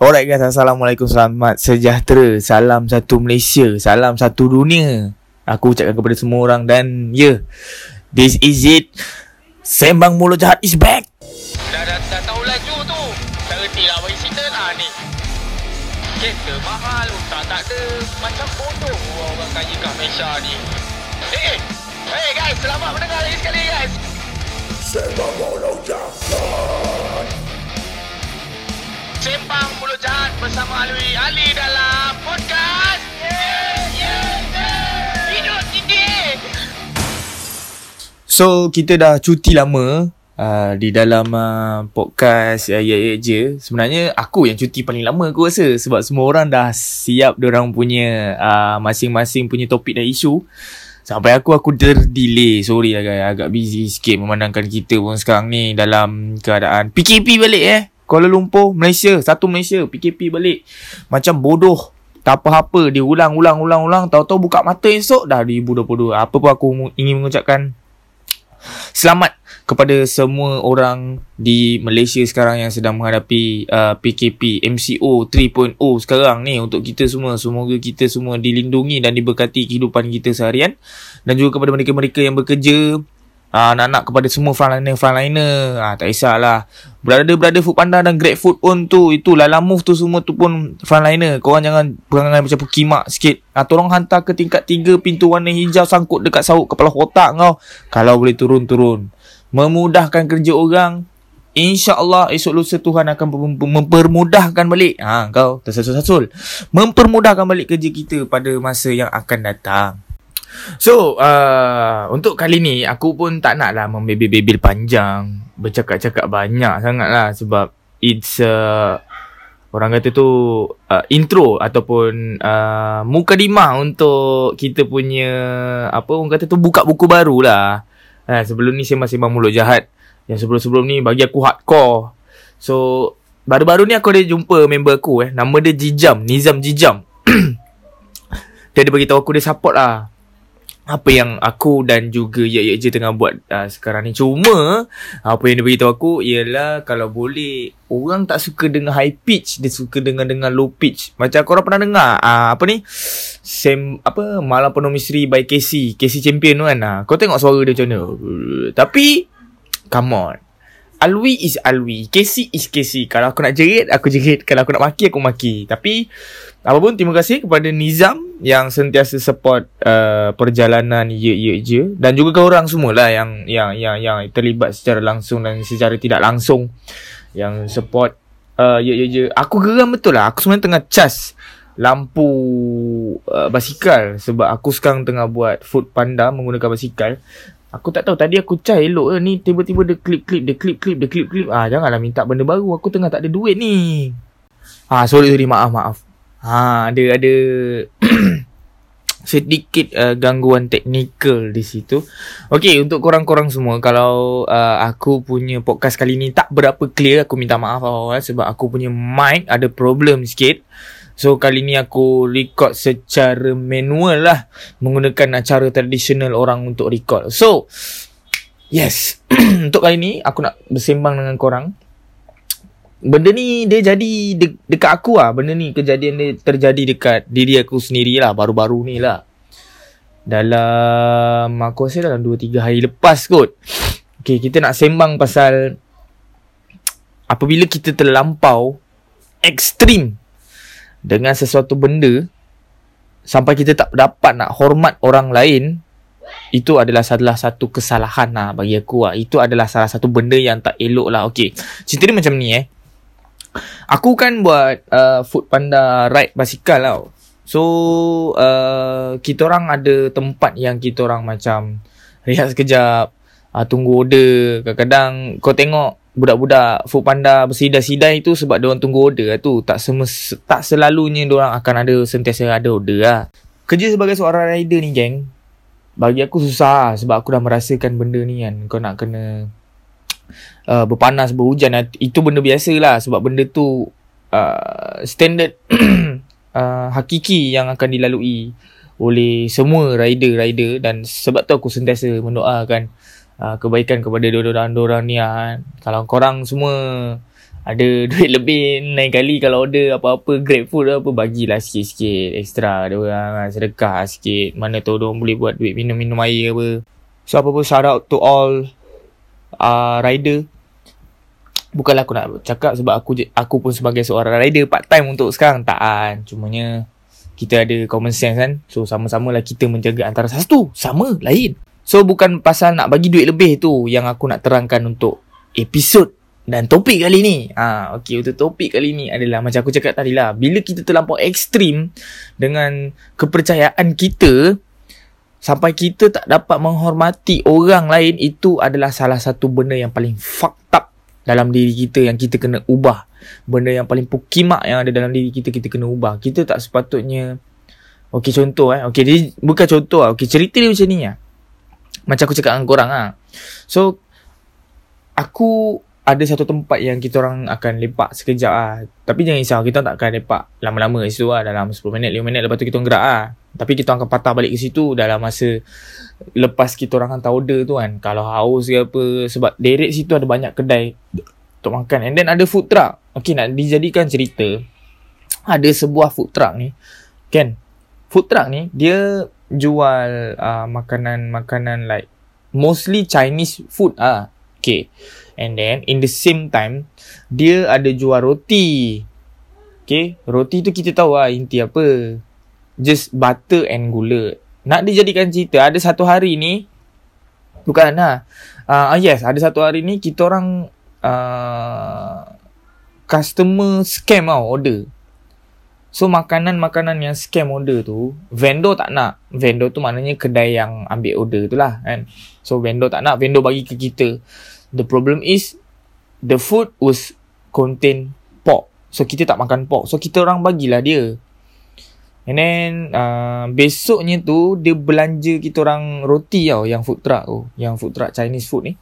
Alright guys, Assalamualaikum, selamat sejahtera. Salam satu Malaysia, salam satu dunia. Aku ucapkan kepada semua orang dan yeah This is it. Sembang Mulut Jahat is back. Dah, dah, dah tahu laju tu. Tak reti lah bagi cerita lah ni. Kereta mahal Tak tak ada. Macam bodoh orang kaya kat Malaysia ni. Eh eh Hey guys Selamat mendengar lagi sekali guys. Sembang Mulut Jahat Sembang Mulut Jahat Bersama Alwi Ali dalam Podcast. Yeah Yeah Yeah Hidup So kita dah cuti lama uh, Di dalam uh, podcast uh, Ya Ya Je. Sebenarnya aku yang cuti paling lama aku rasa. Sebab semua orang dah siap Diorang punya uh, Masing-masing punya topik dan isu. Sampai aku aku terdelay. Sorry lah guys. Agak busy sikit Memandangkan kita pun sekarang ni Dalam keadaan PKP balik eh Kuala Lumpur Malaysia. Satu Malaysia PKP balik. Macam bodoh. Tak apa-apa. Dia ulang ulang ulang ulang. Tahu-tahu buka mata esok Dah 2022 Apa pun aku ingin mengucapkan. Selamat kepada semua orang di Malaysia sekarang yang sedang menghadapi uh, PKP MCO 3.0 sekarang ni. Untuk kita semua. Semoga kita semua dilindungi dan diberkati kehidupan kita seharian. Dan juga kepada mereka-mereka yang bekerja, uh, anak-anak kepada semua frontliner-frontliner. Ah, tak kisahlah. Brother-brother food panda dan grab food pun tu, itu Lala Move tu semua tu pun frontliner. Korang jangan perangai macam pekimak sikit. Ah, tolong hantar ke tingkat 3 pintu warna hijau sangkut dekat sauk kepala otak kau. Kalau boleh turun-turun. Memudahkan kerja orang. InsyaAllah esok lusa Tuhan akan mem- mempermudahkan balik. Ha, kau tersasul-sasul. Mempermudahkan balik kerja kita pada masa yang akan datang. So, uh, untuk kali ni aku pun tak nak lah membebel-bebel panjang. Bercakap-cakap banyak sangat lah sebab it's uh, orang kata tu uh, intro ataupun uh, mukadimah untuk kita punya apa orang kata tu buka buku baru lah. Eh, sebelum ni sembang-sembang mulut jahat. Yang sebelum-sebelum ni bagi aku hardcore. So, baru-baru ni aku ada jumpa member aku eh. Nama dia Jijam, Nizam Jijam. dia ada beritahu aku dia support lah apa yang aku dan juga Ya Ya Je tengah buat uh, sekarang ni. Cuma apa yang dia beritahu aku ialah kalau boleh orang tak suka dengan high pitch, dia suka dengan dengan low pitch. Macam korang pernah dengar uh, apa ni? Sem apa Malam Penuh Misteri by Casey, Casey Champion tu kan. Uh, kau tengok suara dia macam mana. Uh, tapi come on. Alwi is Alwi. Casey is Casey. Kalau aku nak jerit, aku jerit. Kalau aku nak maki, aku maki. Tapi, apapun, terima kasih kepada Nizam yang sentiasa support uh, perjalanan Ye Ye Je. Dan juga kau orang semua lah yang, yang, yang, yang terlibat secara langsung dan secara tidak langsung. Yang support uh, Ye Ye Je. Aku geram betul lah. Aku sebenarnya tengah cas lampu uh, basikal. Sebab aku sekarang tengah buat food panda menggunakan basikal. Aku tak tahu tadi aku cai elok ke ni tiba-tiba dia klip-klip dia klip-klip dia klip-klip ah janganlah minta benda baru aku tengah tak ada duit ni. Ah sorry sorry maaf maaf. Ha ada ada sedikit uh, gangguan teknikal di situ. Okey untuk korang-korang semua kalau uh, aku punya podcast kali ni tak berapa clear aku minta maaf awal sebab aku punya mic ada problem sikit. So kali ni aku record secara manual lah Menggunakan cara tradisional orang untuk record. So Yes. Untuk kali ni aku nak bersembang dengan korang. Benda ni dia jadi de- dekat aku lah. Benda ni kejadian dia terjadi dekat diri aku sendiri lah. Baru-baru ni lah. Dalam Aku rasa dalam 2-3 hari lepas kot. Okay kita nak sembang pasal Apabila kita terlampau Ekstrim dengan sesuatu benda sampai kita tak dapat nak hormat orang lain itu adalah salah satu kesalahan lah bagi aku lah. Itu adalah salah satu benda yang tak elok lah. Okay. Cerita dia macam ni eh. Aku kan buat uh, food panda ride basikal tau. So, uh, kita orang ada tempat yang kita orang macam rehat sekejap. Uh, tunggu order. Kadang-kadang kau tengok budak-budak food panda bersidai-sidai tu sebab dia orang tunggu order lah tu. Tak semes, tak selalunya dia orang akan ada sentiasa ada order lah. Kerja sebagai seorang rider ni geng, bagi aku susah lah sebab aku dah merasakan benda ni kan. Kau nak kena uh, berpanas, berhujan. Itu benda biasa lah sebab benda tu uh, standard uh, hakiki yang akan dilalui oleh semua rider-rider dan sebab tu aku sentiasa mendoakan uh, kebaikan kepada dorang-dorang ni kan. Kalau korang semua ada duit lebih lain kali kalau order apa-apa grab food apa bagilah sikit-sikit extra. Dia orang ah, sedekah sikit. Mana tahu dia orang boleh buat duit minum-minum air apa. So apa pun shout out to all uh, rider. Bukanlah aku nak cakap sebab aku aku pun sebagai seorang rider part time untuk sekarang. Tak kan cumanya kita ada common sense kan. So sama-sama lah kita menjaga antara satu sama lain so bukan pasal nak bagi duit lebih tu yang aku nak terangkan untuk episod dan topik kali ni ha, okay, untuk topik kali ni adalah macam aku cakap tadi lah bila kita terlampau ekstrim dengan kepercayaan kita sampai kita tak dapat menghormati orang lain itu adalah salah satu benda yang paling fucked up dalam diri kita yang kita kena ubah. Benda yang paling pukimak yang ada dalam diri kita, kita kena ubah. Kita tak sepatutnya... Okey contoh eh. Okey dia bukan contoh lah. Okey cerita dia macam ni lah. Macam aku cakap dengan korang lah. So, aku ada satu tempat yang kita orang akan lepak sekejap lah. Tapi jangan risau, kita tak akan lepak lama-lama di situ lah. Dalam 10 minit, 5 minit lepas tu kita gerak lah. Tapi kita akan patah balik ke situ dalam masa lepas kita orang hantar order tu kan. Kalau haus ke apa. Sebab direct situ ada banyak kedai untuk makan. And then ada food truck. Okay nak dijadikan cerita. Ada sebuah food truck ni. Kan? Food truck ni dia jual uh, makanan-makanan like mostly Chinese food ah. Okay. And then in the same time dia ada jual roti. Okay. Roti tu kita tahu lah inti apa. Just butter and gula. Nak dijadikan cerita ada satu hari ni bukan lah. Uh, yes, ada satu hari ni kita orang uh, customer scam tau order. So makanan-makanan yang scam order tu vendor tak nak. Vendor tu maknanya kedai yang ambil order tu lah kan. So vendor tak nak, vendor bagi ke kita. The problem is the food was contain pork. So kita tak makan pork. So kita orang bagilah dia. And then uh, besoknya tu dia belanja kita orang roti tau yang food truck tu. Yang food truck Chinese food ni.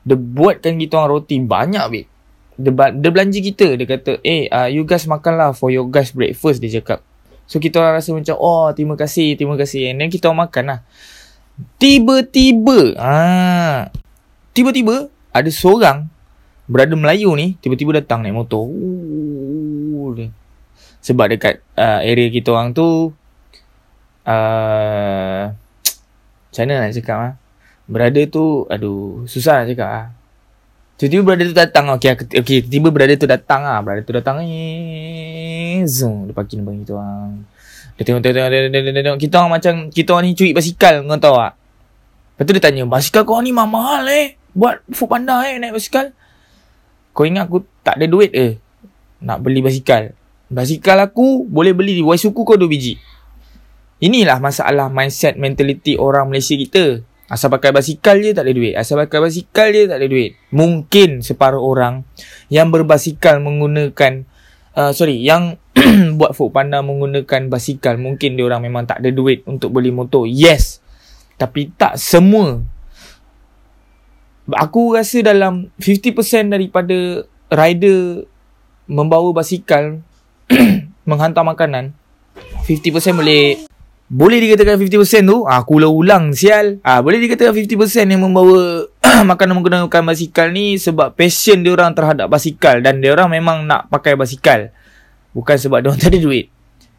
Dia buatkan kita orang roti banyak babe. Dia, dia belanja kita. Dia kata, eh uh, you guys makan lah for your guys breakfast dia cakap. So kita orang rasa macam, oh terima kasih, terima kasih. And then kita orang makan lah. Tiba-tiba, ah, tiba-tiba ada seorang berada Melayu ni tiba-tiba datang naik motor. Ooh, sebab dekat uh, area kita orang tu uh, macam mana nak cakap ah? Berada tu aduh susah nak cakap ah. Tiba-tiba berada tu datang okey okey tiba-tiba berada tu datang ah. Berada tu datang eh zoom dia parking depan kita orang. Dia tengok tengok tengok, tengok, tengok, tengok. kita orang macam kita orang ni curi basikal kau tahu tak? Lepas tu dia tanya, basikal kau ni mahal eh? buat food panda eh naik basikal. Kau ingat aku tak ada duit eh nak beli basikal. Basikal aku boleh beli di suku kau 2 biji. Inilah masalah mindset mentality orang Malaysia kita. Asal pakai basikal je tak ada duit. Asal pakai basikal je tak ada duit. Mungkin separuh orang yang berbasikal menggunakan uh, sorry, yang buat food panda menggunakan basikal, mungkin dia orang memang tak ada duit untuk beli motor. Yes. Tapi tak semua Aku rasa dalam 50% daripada rider membawa basikal menghantar makanan 50% boleh boleh dikatakan 50% tu? Ah, aku ulang-ulang sial. Ah, boleh dikatakan 50% yang membawa makanan menggunakan basikal ni sebab passion dia orang terhadap basikal dan dia orang memang nak pakai basikal. Bukan sebab dia orang tak ada duit.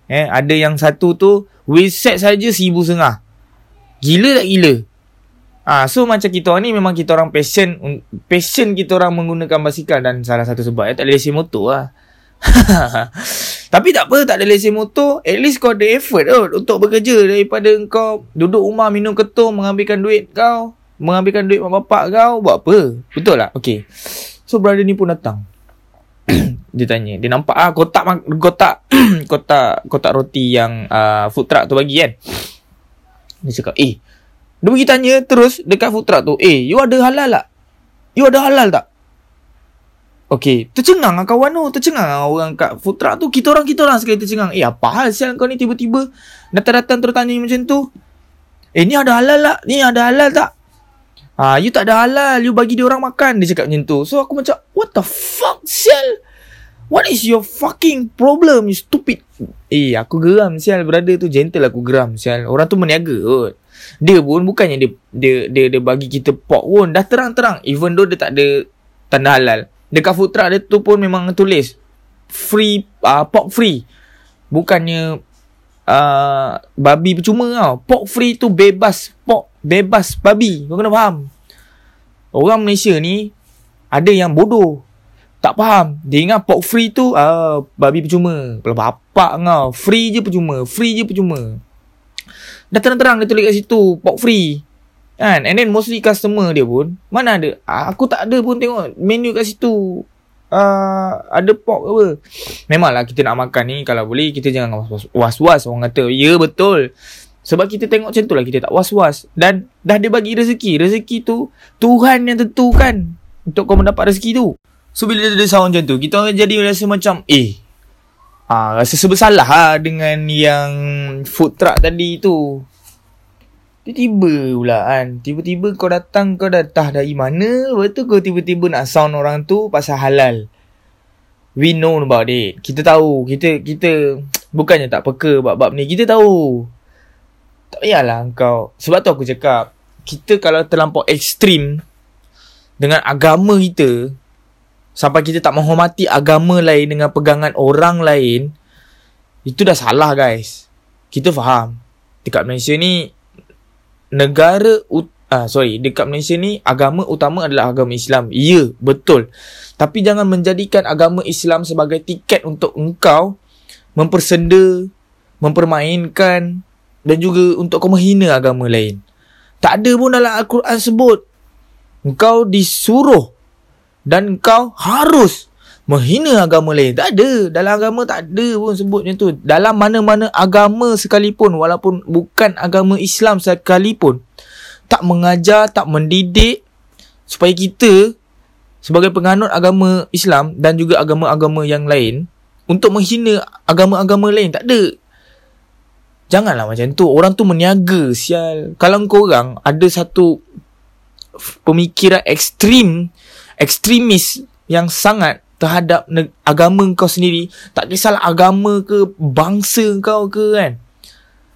Eh ada yang satu tu wheelset saja seribu setengah. Gila tak gila? Ah, so macam kita orang ni memang kita orang passion passion kita orang menggunakan basikal dan salah satu sebab ya, tak ada lesen motor lah. Tapi tak apa tak ada lesen motor, at least kau ada effort oh, untuk bekerja daripada kau duduk rumah minum ketum mengambilkan duit kau, mengambilkan duit mak bapak kau buat apa? Betul tak? Okay. So brother ni pun datang. dia tanya, dia nampak ah kotak kotak kotak kotak roti yang uh, food truck tu bagi kan. Dia cakap, "Eh, dia pergi tanya terus dekat food truck tu. Eh, you ada halal tak? You ada halal tak? Okay, tercengang lah kawan tu. Tercengang lah orang kat food truck tu. Kita orang, kita orang sekali tercengang. Eh, apa hal sial kau ni tiba-tiba datang-datang terus tanya macam tu? Eh, ni ada halal tak? Ni ada halal tak? Ah, you tak ada halal. You bagi dia orang makan. Dia cakap macam tu. So, aku macam, what the fuck, sial? What is your fucking problem, you stupid? Eh, aku geram, sial. Brother tu gentle aku geram, sial. Orang tu meniaga kot. Dia pun bukannya dia dia dia, dia bagi kita pork pun dah terang-terang even though dia tak ada tanda halal. Dekat food truck dia tu pun memang tulis free uh, pork free. Bukannya uh, babi percuma tau. Pork free tu bebas pork, bebas babi. Kau kena faham. Orang Malaysia ni ada yang bodoh. Tak faham. Dia ingat pork free tu uh, babi percuma. Kalau bapak kau. Free je percuma. Free je percuma. Dah terang-terang dia tulis kat situ pork free. Kan? And then mostly customer dia pun mana ada? Aku tak ada pun tengok menu kat situ. Uh, ada pork apa. Memanglah kita nak makan ni kalau boleh kita jangan was-was orang kata. Ya betul. Sebab kita tengok macam tu lah kita tak was-was. Dan dah dia bagi rezeki. Rezeki tu Tuhan yang tentukan untuk kau mendapat rezeki tu. So bila dia sound macam tu, kita jadi rasa macam eh ah rasa sebesalah lah dengan yang food truck tadi tu. Tiba-tiba pula kan. Tiba-tiba kau datang kau datang dari mana? Lepas tu kau tiba-tiba nak sound orang tu pasal halal. We know about it. Kita tahu. Kita kita bukannya tak peka bab-bab ni. Kita tahu. Tak payahlah kau. Sebab tu aku cakap. Kita kalau terlampau ekstrim dengan agama kita. Sampai kita tak menghormati agama lain dengan pegangan orang lain. Itu dah salah guys. Kita faham. Dekat Malaysia ni. Negara Ah, sorry, dekat Malaysia ni agama utama adalah agama Islam. Ya, betul. Tapi jangan menjadikan agama Islam sebagai tiket untuk engkau mempersenda, mempermainkan dan juga untuk kau menghina agama lain. Tak ada pun dalam Al-Quran sebut. Engkau disuruh dan engkau harus menghina agama lain. Tak ada. Dalam agama tak ada pun sebut macam tu. Dalam mana-mana agama sekalipun walaupun bukan agama Islam sekalipun tak mengajar, tak mendidik supaya kita sebagai penganut agama Islam dan juga agama-agama yang lain untuk menghina agama-agama lain. Tak ada. Janganlah macam tu. Orang tu meniaga, sial. Kalau kau orang ada satu pemikiran ekstrim, ekstremis yang sangat terhadap agama kau sendiri, tak kisahlah agama ke, bangsa kau ke kan.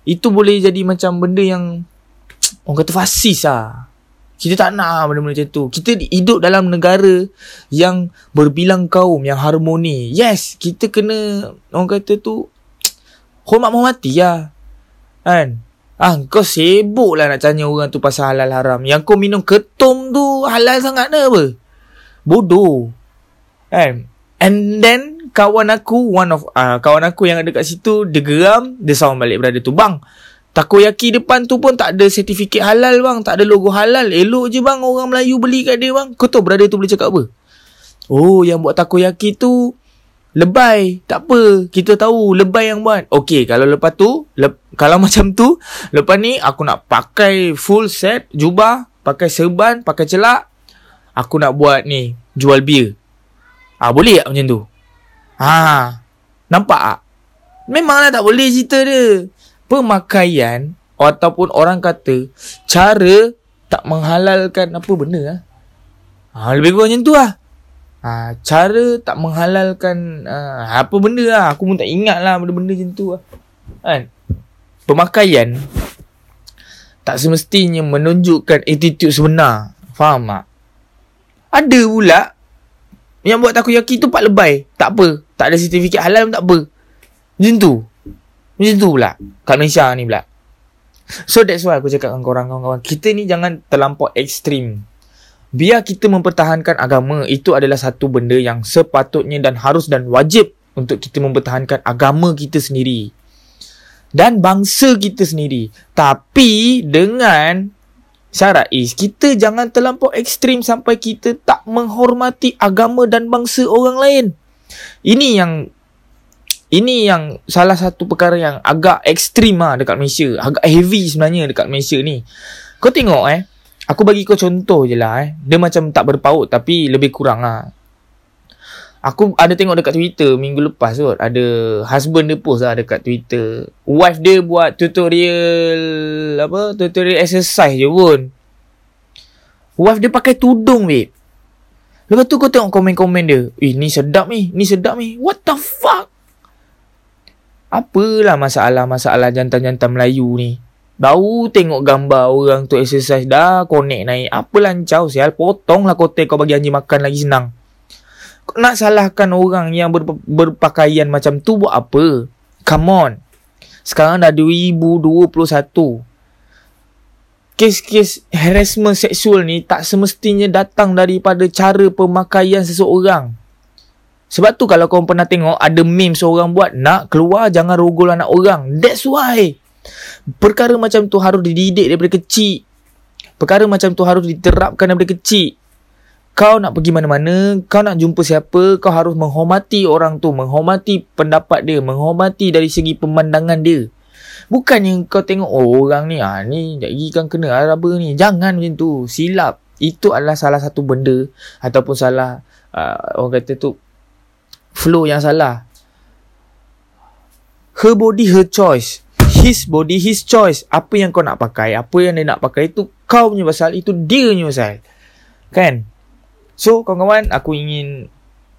Itu boleh jadi macam benda yang orang kata fasis lah. Kita tak nak benda-benda macam tu. Kita hidup dalam negara yang berbilang kaum, yang harmoni. Yes, kita kena, orang kata tu, hormat-hormati lah. Kan? Ah, kau sibuk lah nak tanya orang tu pasal halal haram. Yang kau minum ketum tu halal sangat ke apa? Bodoh. Kan? And then, kawan aku, one of, uh, kawan aku yang ada kat situ, dia geram, dia sound balik berada tu. Bang, takoyaki depan tu pun tak ada sertifikat halal bang. Tak ada logo halal. Elok je bang orang Melayu beli kat dia bang. Kau tahu berada tu boleh cakap apa? Oh, yang buat takoyaki tu, Lebay. Tak apa. Kita tahu lebay yang buat. Okay, kalau lepas tu, le- kalau macam tu, lepas ni aku nak pakai full set, jubah, pakai serban, pakai celak. Aku nak buat ni, jual bir. Ah, boleh tak macam tu? Ha, nampak tak? Memanglah tak boleh cerita dia. Pemakaian ataupun orang kata cara tak menghalalkan apa benda lah. Ha, lebih kurang macam tu lah. Ha, cara tak menghalalkan ha, apa benda lah. Aku pun tak ingat lah benda-benda macam tu lah. Kan? Pemakaian tak semestinya menunjukkan attitude sebenar. Faham tak? Ada pula yang buat takoyaki tu pak lebay. Tak apa. Tak ada sertifikat halal pun tak apa. Macam tu. Macam tu pula. Kat Malaysia ni pula. So that's why aku cakap dengan korang kawan-kawan. Kita ni jangan terlampau ekstrim biar kita mempertahankan agama itu adalah satu benda yang sepatutnya dan harus dan wajib untuk kita mempertahankan agama kita sendiri dan bangsa kita sendiri tapi dengan syarat is kita jangan terlampau ekstrim sampai kita tak menghormati agama dan bangsa orang lain ini yang ini yang salah satu perkara yang agak ekstrim ah dekat Malaysia agak heavy sebenarnya dekat Malaysia ni kau tengok eh Aku bagi kau contoh je lah eh. Dia macam tak berpaut tapi lebih kurang lah. Aku ada tengok dekat Twitter minggu lepas kot. Ada husband dia post lah dekat Twitter. Wife dia buat tutorial apa? Tutorial exercise je pun. Wife dia pakai tudung babe. Lepas tu kau tengok komen-komen dia. Eh ni sedap ni. Ni sedap ni. What the fuck? Apalah masalah-masalah jantan-jantan Melayu ni. Baru tengok gambar orang tu exercise dah connect naik. Apa lancau sial. Potonglah kotel kau bagi anjing makan lagi senang. Nak salahkan orang yang ber, berpakaian macam tu buat apa? Come on. Sekarang dah 2021. Kes-kes harassment seksual ni tak semestinya datang daripada cara pemakaian seseorang. Sebab tu kalau kau pernah tengok ada meme seorang buat nak keluar jangan rogol anak orang. That's why. Perkara macam tu harus dididik daripada kecil. Perkara macam tu harus diterapkan daripada kecil. Kau nak pergi mana-mana, kau nak jumpa siapa, kau harus menghormati orang tu, menghormati pendapat dia, menghormati dari segi pemandangan dia. Bukan yang kau tengok oh, orang ni, ah ni lagi kan kena apa ni. Jangan macam tu. Silap. Itu adalah salah satu benda ataupun salah uh, orang kata tu flow yang salah. Her body, her choice. His body, his choice. Apa yang kau nak pakai, apa yang dia nak pakai itu kau punya pasal, itu dia punya pasal. Kan? So kawan-kawan aku ingin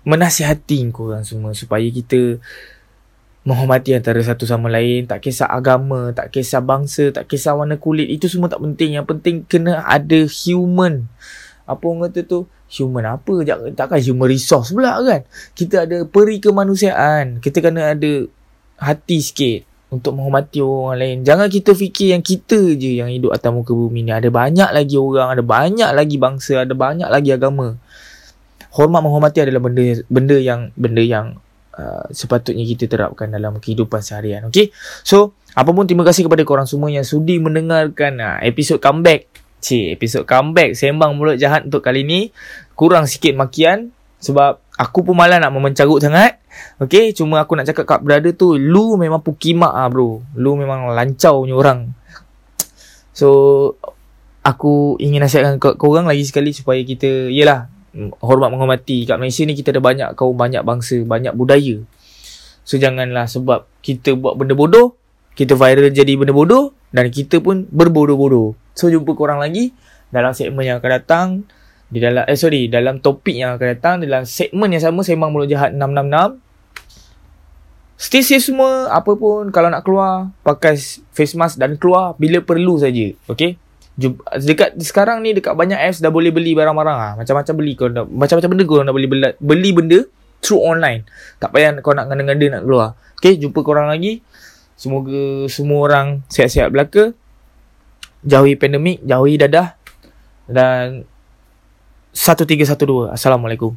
menasihati korang semua supaya kita menghormati antara satu sama lain. Tak kisah agama tak kisah bangsa tak kisah warna kulit. Itu semua tak penting. Yang penting kena ada human. Apa orang kata tu? Human apa? Takkan human resource pula kan? Kita ada peri kemanusiaan kita kena ada hati sikit untuk menghormati orang lain. Jangan kita fikir yang kita je yang hidup atas muka bumi ni. Ada banyak lagi orang ada banyak lagi bangsa ada banyak lagi agama. Hormat menghormati adalah benda benda yang benda yang uh, sepatutnya kita terapkan dalam kehidupan seharian okey? So apa pun terima kasih kepada korang semua yang sudi mendengarkan uh, episod comeback. Cik, episod comeback sembang mulut jahat untuk kali ni. Kurang sikit makian sebab aku pun malah nak memencarut sangat Okay, cuma aku nak cakap kat brother tu Lu memang pukimak ah bro. Lu memang lancau punya orang. So Aku ingin nasihatkan ke korang lagi sekali Supaya kita Yelah hormat menghormati. Kat Malaysia ni kita ada banyak kaum banyak bangsa banyak budaya. So janganlah sebab kita buat benda bodoh kita viral jadi benda bodoh dan kita pun berbodoh-bodoh. So jumpa korang lagi dalam segmen yang akan datang di dalam eh sorry dalam topik yang akan datang dalam segmen yang sama sembang mulut jahat 666 stay safe semua apa pun kalau nak keluar pakai face mask dan keluar bila perlu saja okey dekat sekarang ni dekat banyak apps dah boleh beli barang-barang ah macam-macam beli kau nak macam-macam benda kau nak beli beli, benda through online. Tak payah kau nak ngada-ngada nak keluar. Okey jumpa kau orang lagi. Semoga semua orang sihat-sihat belaka. Jauhi pandemik jauhi dadah. Dan 1312 assalamualaikum